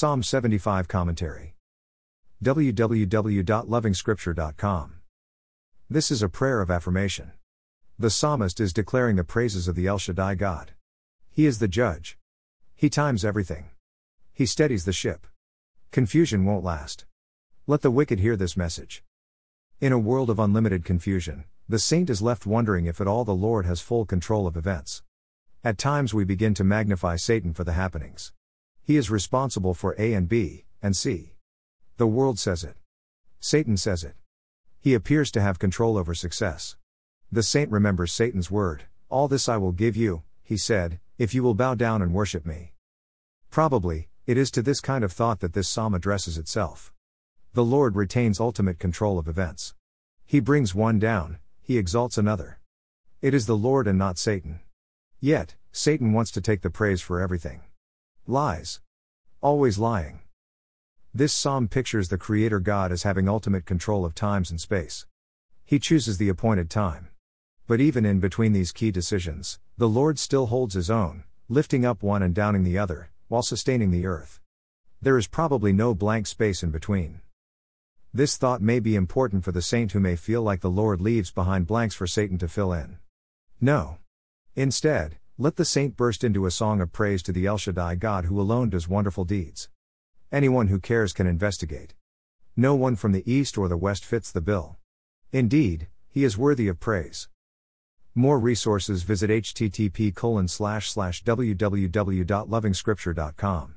Psalm 75 Commentary. www.lovingscripture.com. This is a prayer of affirmation. The psalmist is declaring the praises of the El Shaddai God. He is the judge. He times everything. He steadies the ship. Confusion won't last. Let the wicked hear this message. In a world of unlimited confusion, the saint is left wondering if at all the Lord has full control of events. At times we begin to magnify Satan for the happenings. He is responsible for A and B, and C. The world says it. Satan says it. He appears to have control over success. The saint remembers Satan's word All this I will give you, he said, if you will bow down and worship me. Probably, it is to this kind of thought that this psalm addresses itself. The Lord retains ultimate control of events. He brings one down, he exalts another. It is the Lord and not Satan. Yet, Satan wants to take the praise for everything. Lies. Always lying. This psalm pictures the Creator God as having ultimate control of times and space. He chooses the appointed time. But even in between these key decisions, the Lord still holds his own, lifting up one and downing the other, while sustaining the earth. There is probably no blank space in between. This thought may be important for the saint who may feel like the Lord leaves behind blanks for Satan to fill in. No. Instead, let the saint burst into a song of praise to the El Shaddai God who alone does wonderful deeds. Anyone who cares can investigate. No one from the east or the west fits the bill. Indeed, he is worthy of praise. More resources visit http www.lovingscripture.com.